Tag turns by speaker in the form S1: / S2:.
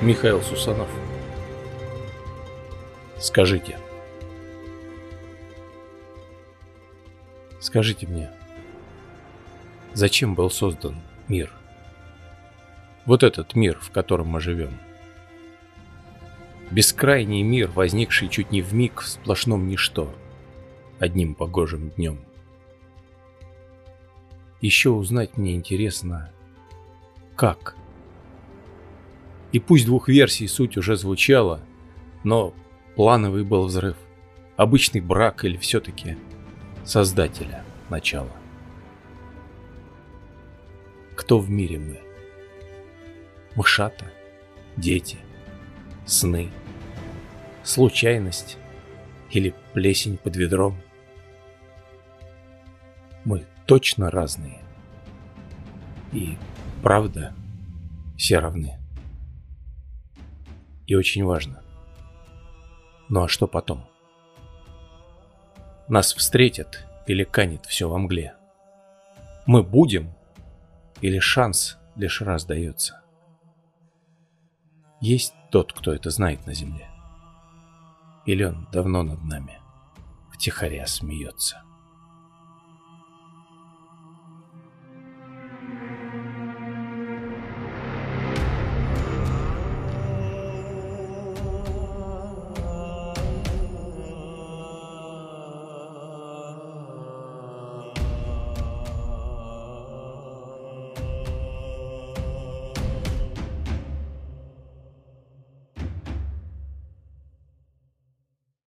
S1: Михаил Сусанов. Скажите. Скажите мне, зачем был создан мир? Вот этот мир, в котором мы живем. Бескрайний мир, возникший чуть не в миг в сплошном ничто, одним погожим днем. Еще узнать мне интересно, как? И пусть двух версий суть уже звучала, но плановый был взрыв. Обычный брак или все-таки Создателя начала. Кто в мире мы? Мышата? Дети? Сны? Случайность? Или плесень под ведром? Мы точно разные. И правда, все равны. И очень важно. Ну а что потом? Нас встретят или канет все во мгле? Мы будем или шанс лишь раз дается? Есть тот, кто это знает на земле? Или он давно над нами втихаря смеется?